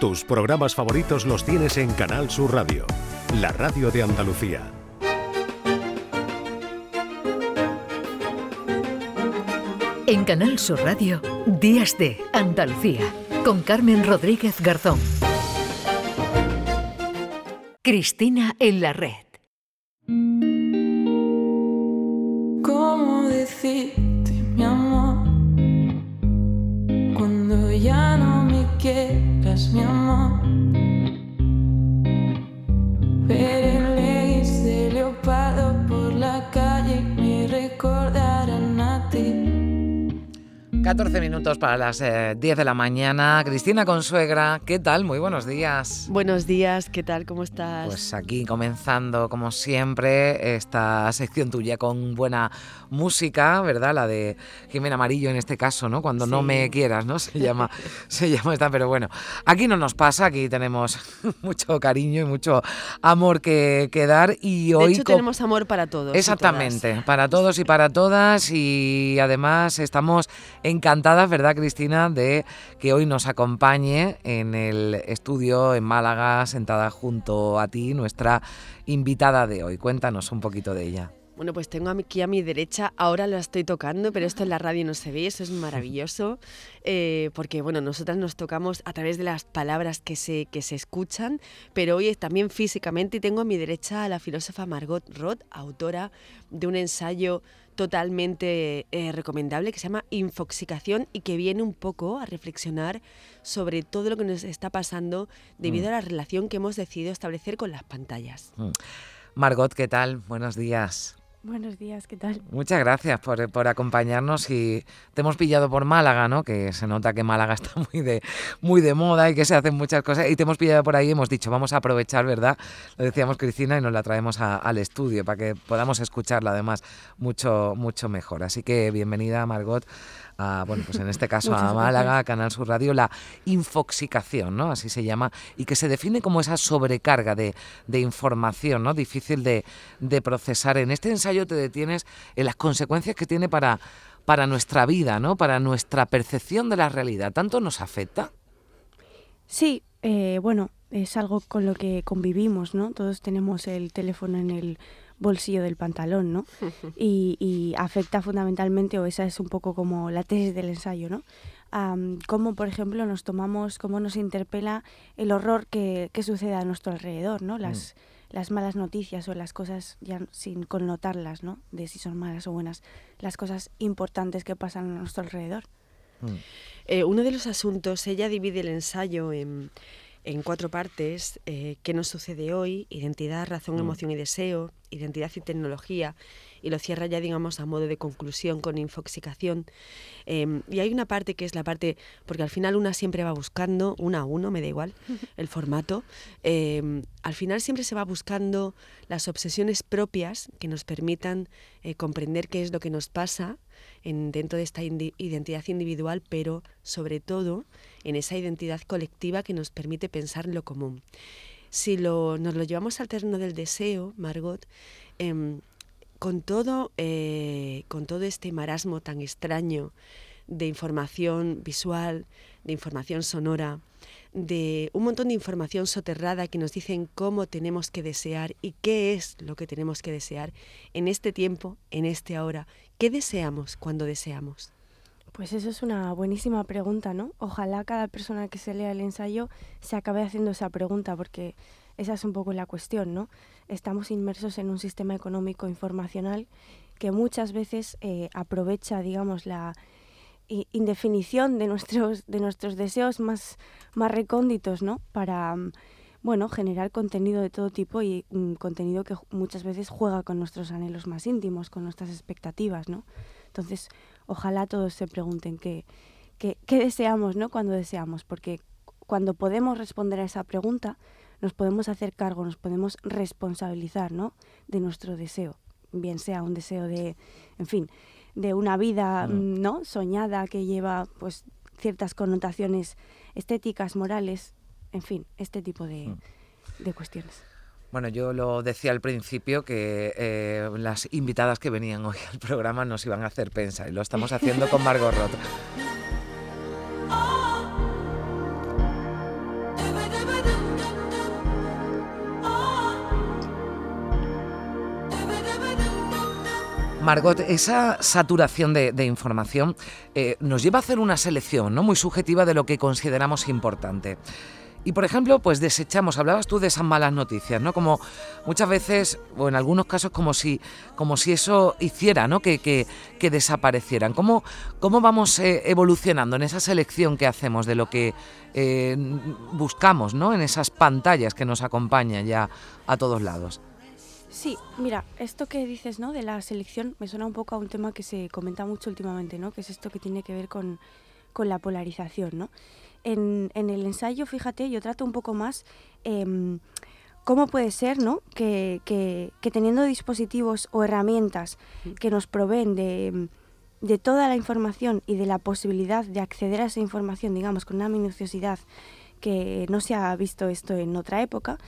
Tus programas favoritos los tienes en Canal Sur Radio, la radio de Andalucía. En Canal Sur Radio, Días de Andalucía, con Carmen Rodríguez Garzón. Cristina en la red. Mi amor. 14 minutos para las eh, 10 de la mañana. Cristina Consuegra, ¿qué tal? Muy buenos días. Buenos días, ¿qué tal? ¿Cómo estás? Pues aquí comenzando, como siempre, esta sección tuya con buena música, ¿verdad? La de Jimena Amarillo en este caso, ¿no? Cuando no me quieras, ¿no? Se llama, se llama esta, pero bueno, aquí no nos pasa, aquí tenemos mucho cariño y mucho amor que, que dar y de hoy... hecho, tenemos amor para todos. Exactamente, para todos y para todas y además estamos encantadas, ¿verdad Cristina?, de que hoy nos acompañe en el estudio en Málaga, sentada junto a ti, nuestra invitada de hoy. Cuéntanos un poquito de ella. Bueno, pues tengo aquí a mi derecha, ahora la estoy tocando, pero esto en la radio no se ve, eso es maravilloso, eh, porque bueno, nosotras nos tocamos a través de las palabras que se, que se escuchan, pero hoy es también físicamente y tengo a mi derecha a la filósofa Margot Roth, autora de un ensayo totalmente eh, recomendable que se llama Infoxicación y que viene un poco a reflexionar sobre todo lo que nos está pasando debido a la relación que hemos decidido establecer con las pantallas. Margot, ¿qué tal? Buenos días. Buenos días, ¿qué tal? Muchas gracias por, por acompañarnos y te hemos pillado por Málaga, ¿no? Que se nota que Málaga está muy de, muy de moda y que se hacen muchas cosas. Y te hemos pillado por ahí y hemos dicho, vamos a aprovechar, ¿verdad? Lo decíamos Cristina y nos la traemos al estudio para que podamos escucharla además mucho, mucho mejor. Así que bienvenida, Margot, a, bueno, pues en este caso a Málaga, a Canal Sur Radio, la infoxicación, ¿no? Así se llama, y que se define como esa sobrecarga de, de información, ¿no? Difícil de, de procesar. En este ensayo te detienes en las consecuencias que tiene para, para nuestra vida, ¿no? Para nuestra percepción de la realidad. ¿Tanto nos afecta? Sí, eh, bueno, es algo con lo que convivimos, ¿no? Todos tenemos el teléfono en el bolsillo del pantalón, ¿no? Y, y afecta fundamentalmente, o esa es un poco como la tesis del ensayo, ¿no? Cómo, por ejemplo, nos tomamos, cómo nos interpela el horror que, que sucede a nuestro alrededor, ¿no? Las, las malas noticias o las cosas, ya sin connotarlas, ¿no? De si son malas o buenas, las cosas importantes que pasan a nuestro alrededor. Eh, uno de los asuntos, ella divide el ensayo en, en cuatro partes. eh, ¿Qué nos sucede hoy? Identidad, razón, emoción y deseo. Identidad y tecnología. Y lo cierra ya, digamos, a modo de conclusión con infoxicación. Em, y hay una parte que es la parte, porque al final una siempre va buscando, una a uno, me da igual, el formato. em, al final siempre se va buscando las obsesiones propias que nos permitan eh, comprender qué es lo que nos pasa en, dentro de esta identidad individual, pero sobre todo en esa identidad colectiva que nos permite pensar en lo común. Si lo, nos lo llevamos al terreno del deseo, Margot, em, con, todo, eh, con todo este marasmo tan extraño de información visual, de información sonora, de un montón de información soterrada que nos dicen cómo tenemos que desear y qué es lo que tenemos que desear en este tiempo, en este ahora. ¿Qué deseamos cuando deseamos? Pues eso es una buenísima pregunta, ¿no? Ojalá cada persona que se lea el ensayo se acabe haciendo esa pregunta, porque esa es un poco la cuestión, ¿no? Estamos inmersos en un sistema económico informacional que muchas veces eh, aprovecha, digamos, la indefinición de nuestros, de nuestros deseos más, más recónditos, ¿no? Para, mm, bueno, generar contenido de todo tipo y un contenido que muchas veces juega con nuestros anhelos más íntimos, con nuestras expectativas, ¿no? Entonces, ojalá todos se pregunten qué, qué, qué deseamos, ¿no? Cuando deseamos, porque cuando podemos responder a esa pregunta, nos podemos hacer cargo, nos podemos responsabilizar, ¿no? De nuestro deseo, bien sea un deseo de, en fin, de una vida, mm, ¿no? Soñada que lleva, pues, ciertas connotaciones estéticas, morales, en fin, este tipo de, de cuestiones. Bueno, yo lo decía al principio que eh, las invitadas que venían hoy al programa nos iban a hacer pensar y lo estamos haciendo con Margot Roth. Margot, esa saturación de, información eh, nos lleva a hacer una selección ¿no? muy subjetiva de lo que consideramos importante. Y por ejemplo, pues desechamos, hablabas tú de esas malas noticias, ¿no? Como muchas veces, o en algunos casos, como si, como si eso hiciera, ¿no? Que, que, que desaparecieran. ¿Cómo, cómo vamos eh, evolucionando en esa selección que hacemos de lo que eh, buscamos, ¿no? En esas pantallas que nos acompañan ya a todos lados. Sí, mira, esto que dices, ¿no? De la selección me suena un poco a un tema que se comenta mucho últimamente, ¿no? Que es esto que tiene que ver con, con la polarización, ¿no? En, en, el ensayo, fíjate, yo trato un poco más eh, cómo puede ser, ¿no? Que, que, que, teniendo dispositivos o herramientas que nos proveen de, de toda la información y de la posibilidad de acceder a esa información, digamos, con una minuciosidad que no se ha visto esto en otra época,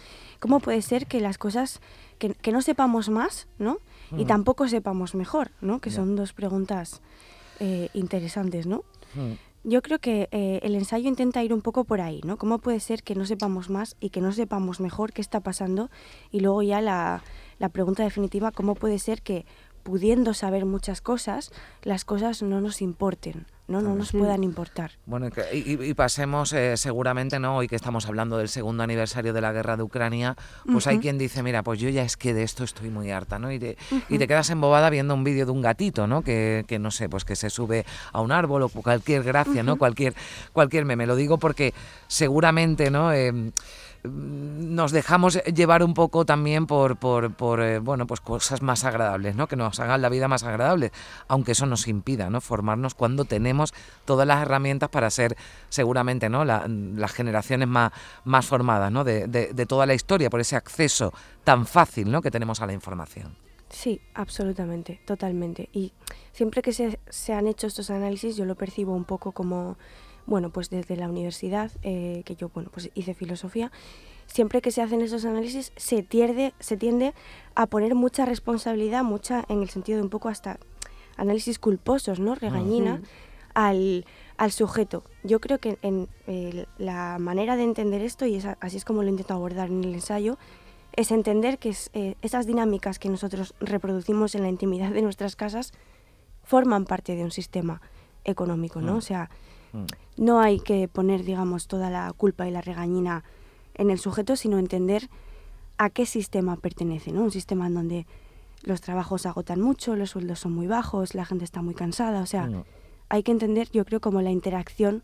¿cómo puede ser que las cosas, que, que no sepamos más, ¿no? Y tampoco sepamos mejor, ¿no? Que son dos preguntas eh, interesantes, ¿no? Yo creo que eh, el ensayo intenta ir un poco por ahí, ¿no? ¿Cómo puede ser que no sepamos más y que no sepamos mejor qué está pasando? Y luego ya la, la pregunta definitiva, ¿cómo puede ser que pudiendo saber muchas cosas, las cosas no nos importen, no, no nos puedan importar. Bueno, y, y pasemos eh, seguramente, ¿no? Hoy que estamos hablando del segundo aniversario de la guerra de Ucrania, pues uh -huh. hay quien dice, mira, pues yo ya es que de esto estoy muy harta, ¿no? Y te, uh -huh. y te quedas embobada viendo un vídeo de un gatito, ¿no? Que, que, no sé, pues que se sube a un árbol o cualquier gracia, uh -huh. ¿no? Cualquier, cualquier meme. Lo digo porque seguramente, ¿no? Eh, nos dejamos llevar un poco también por, por, por eh, bueno, pues cosas más agradables, ¿no? Que nos hagan la vida más agradable, aunque eso nos impida, ¿no? Formarnos cuando tenemos todas las herramientas para ser seguramente, ¿no? La, las generaciones más, más formadas, ¿no? De, de, de toda la historia, por ese acceso tan fácil, ¿no? Que tenemos a la información. Sí, absolutamente, totalmente. Y siempre que se, se han hecho estos análisis, yo lo percibo un poco como bueno, pues desde la universidad, eh, que yo, bueno, pues hice filosofía, siempre que se hacen esos análisis se tiende, se tiende a poner mucha responsabilidad, mucha, en el sentido de un poco hasta análisis culposos, ¿no? Regañina, uh -huh. Al, al, sujeto. Yo creo que en eh, la manera de entender esto, y es, así es como lo intento abordar en el ensayo, es entender que es, eh, esas dinámicas que nosotros reproducimos en la intimidad de nuestras casas forman parte de un sistema económico, ¿no? -huh. O sea, no hay que poner, digamos, toda la culpa y la regañina en el sujeto, sino entender a qué sistema pertenece, ¿no? Un sistema en donde los trabajos agotan mucho, los sueldos son muy bajos, la gente está muy cansada, o sea, no. Hay que entender, yo creo, como la interacción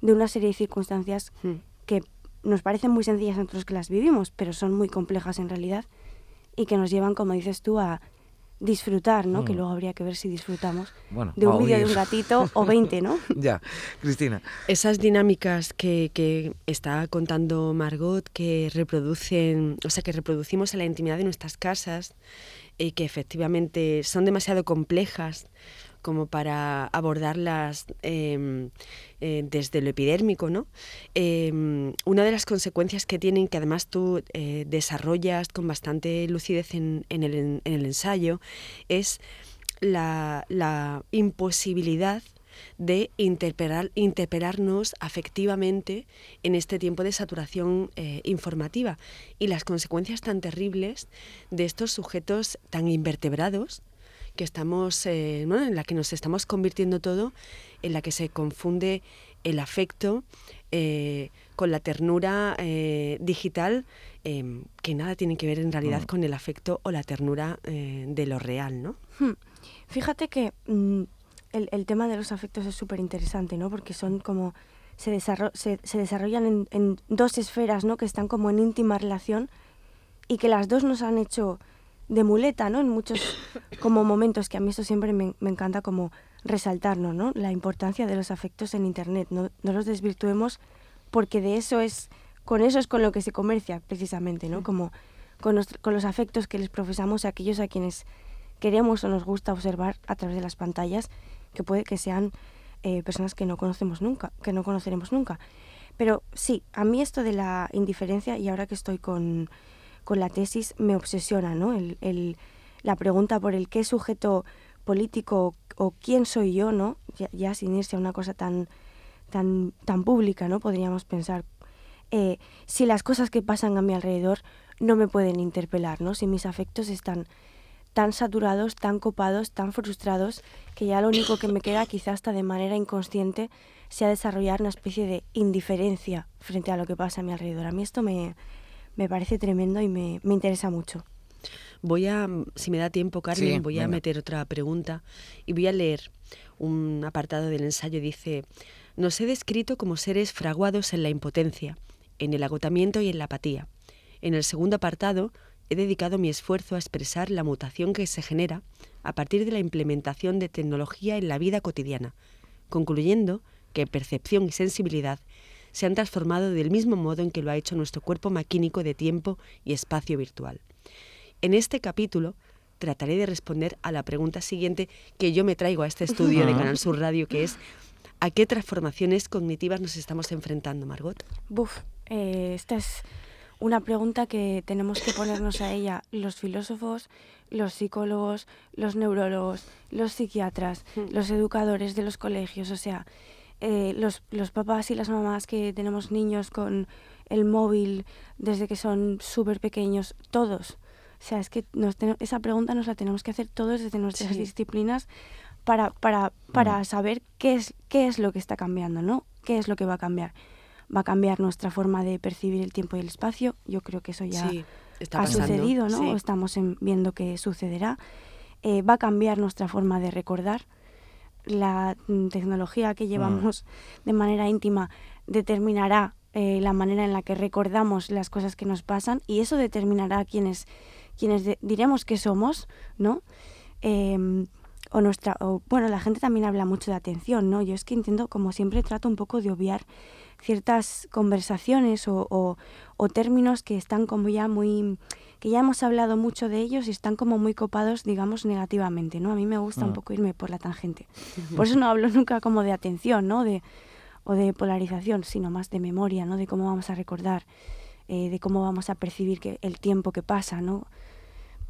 de una serie de circunstancias mm. que nos parecen muy sencillas nosotros que las vivimos, pero son muy complejas en realidad y que nos llevan, como dices tú, a disfrutar, ¿no? Mm. Que luego habría que ver si disfrutamos bueno, de un vídeo de un gatito o 20, ¿no? ya, Cristina. Esas dinámicas que, que, está contando Margot, que reproducen, o sea, que reproducimos en la intimidad de nuestras casas y que efectivamente son demasiado complejas como para abordarlas eh, eh, desde lo epidérmico, ¿no? Eh, una de las consecuencias que tienen, que además tú eh, desarrollas con bastante lucidez en, el, en el, ensayo, es la, la imposibilidad de interpelar, interpelarnos afectivamente en este tiempo de saturación eh, informativa y las consecuencias tan terribles de estos sujetos tan invertebrados que estamos, eh, ¿no? en la que nos estamos convirtiendo todo, en la que se confunde el afecto eh, con la ternura eh, digital, em, que nada tiene que ver en realidad mm. con el afecto o la ternura eh, de lo real, ¿no? Hmm. Fíjate que mm, el, el, tema de los afectos es súper interesante, ¿no? Porque son como se, desarro se, se desarrollan en, en, dos esferas, ¿no? Que están como en íntima relación y que las dos nos han hecho de muleta, ¿no? En muchos como momentos, que a mí eso siempre me, me encanta como resaltarnos, ¿no? La importancia de los afectos en Internet, no, no los desvirtuemos porque de eso es, con eso es con lo que se comercia precisamente, ¿no? Como con los, con los afectos que les profesamos a aquellos a quienes queremos o nos gusta observar a través de las pantallas, que puede que sean eh, personas que no conocemos nunca, que no conoceremos nunca. Pero sí, a mí esto de la indiferencia, y ahora que estoy con con la tesis me obsesiona, ¿no? El, el, la pregunta por el qué sujeto político o, quién soy yo, ¿no? Ya, ya, sin irse a una cosa tan, tan, tan pública, ¿no? Podríamos pensar eh, si las cosas que pasan a mi alrededor no me pueden interpelar, ¿no? Si mis afectos están tan saturados, tan copados, tan frustrados, que ya lo único que me queda, quizás hasta de manera inconsciente, sea desarrollar una especie de indiferencia frente a lo que pasa a mi alrededor. A mí esto me, me parece tremendo y me, me interesa mucho. Voy a, si me da tiempo, Carmen, Sí, voy a venga. meter otra pregunta y voy a leer un apartado del ensayo. Dice, nos he descrito como seres fraguados en la impotencia, en el agotamiento y en la apatía. En el segundo apartado, he dedicado mi esfuerzo a expresar la mutación que se genera a partir de la implementación de tecnología en la vida cotidiana, concluyendo que percepción y sensibilidad se han transformado del mismo modo en que lo ha hecho nuestro cuerpo maquínico de tiempo y espacio virtual. En este capítulo trataré de responder a la pregunta siguiente que yo me traigo a este estudio de Canal Sur Radio, que es ¿a qué transformaciones cognitivas nos estamos enfrentando, Margot? Buf, eh, esta es una pregunta que tenemos que ponernos a ella los filósofos, los psicólogos, los neurólogos, los psiquiatras, los educadores de los colegios, o sea, eh, los, los papás y las mamás que tenemos niños con el móvil desde que son súper pequeños, todos. O sea, es que nos ten- esa pregunta nos la tenemos que hacer todos desde nuestras Sí. disciplinas para, para, para saber qué es, qué es lo que está cambiando, ¿no? ¿Qué es lo que va a cambiar? ¿Va a cambiar nuestra forma de percibir el tiempo y el espacio? Yo creo que eso ya Sí, está ha sucedido, ¿no? sí. O estamos en- viendo que sucederá. Eh, va a cambiar nuestra forma de recordar. La mm, tecnología que llevamos de manera íntima determinará eh, la manera en la que recordamos las cosas que nos pasan y eso determinará quiénes, quienes de- diremos que somos, ¿no? Em, o nuestra, o, bueno, la gente también habla mucho de atención, ¿no? Yo es que intento, como siempre, trato un poco de obviar ciertas conversaciones o, o- o términos que están como ya muy que ya hemos hablado mucho de ellos y están como muy copados, digamos, negativamente, ¿no? A mí me gusta un poco irme por la tangente. Por eso no hablo nunca como de atención, ¿no? De, o de polarización, sino más de memoria, ¿no? De cómo vamos a recordar, eh, de cómo vamos a percibir que el tiempo que pasa, ¿no?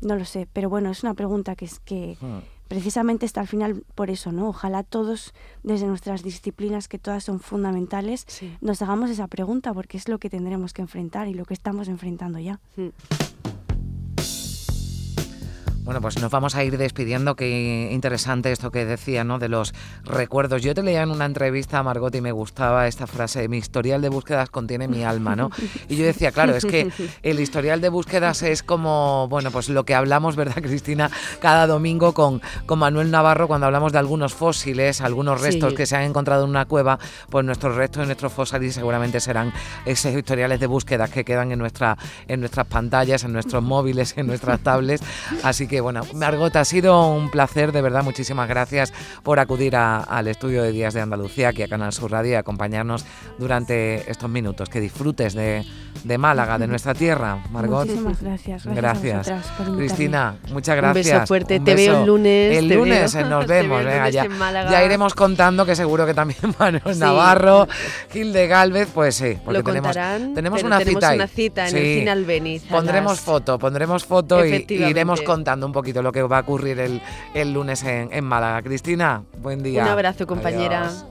No lo sé, pero bueno, es una pregunta que es que precisamente está al final por eso, ¿no? Ojalá todos, desde nuestras disciplinas, que todas son fundamentales, Sí. nos hagamos esa pregunta, porque es lo que tendremos que enfrentar y lo que estamos enfrentando ya. Mm. Bueno, pues nos vamos a ir despidiendo. Qué interesante esto que decía, ¿no? De los recuerdos. Yo te leía en una entrevista a Margot y me gustaba esta frase: mi historial de búsquedas contiene mi alma, ¿no? Y yo decía, claro, es que el historial de búsquedas es como, bueno, pues lo que hablamos, ¿verdad, Cristina? Cada domingo con, con Manuel Navarro cuando hablamos de algunos fósiles, algunos restos Sí. que se han encontrado en una cueva, pues nuestros restos y nuestros fósiles seguramente serán esos historiales de búsquedas que quedan en, nuestra, en nuestras pantallas, en nuestros móviles, en nuestras tablets. Así que bueno, Margot, ha sido un placer, de verdad, muchísimas gracias por acudir a- al estudio de Días de Andalucía, aquí a Canal Sur Radio, y acompañarnos durante estos minutos. Que disfrutes de, de Málaga, de nuestra tierra, Margot. Muchísimas gracias. Gracias, vosotras. Cristina, muchas Un gracias. beso fuerte. Un Te veo el lunes, El lunes veo- nos vemos. venga, ya, iremos contando que seguro que también Manuel Sí. Navarro, Gil de Galvez, pues sí. Porque Lo tenemos, contarán, tenemos una tenemos cita una cita en el Sí. Albéniz a Pondremos las- foto, pondremos foto y- iremos contando un poquito lo que va a ocurrir el, el lunes en, en Málaga. Cristina, buen día. Un abrazo, compañera. Adiós.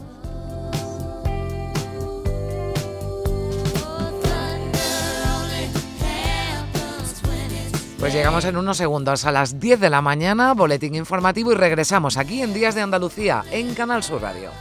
Pues llegamos en unos segundos a las 10 de la mañana, boletín informativo y regresamos aquí en Días de Andalucía, en Canal Sur Radio.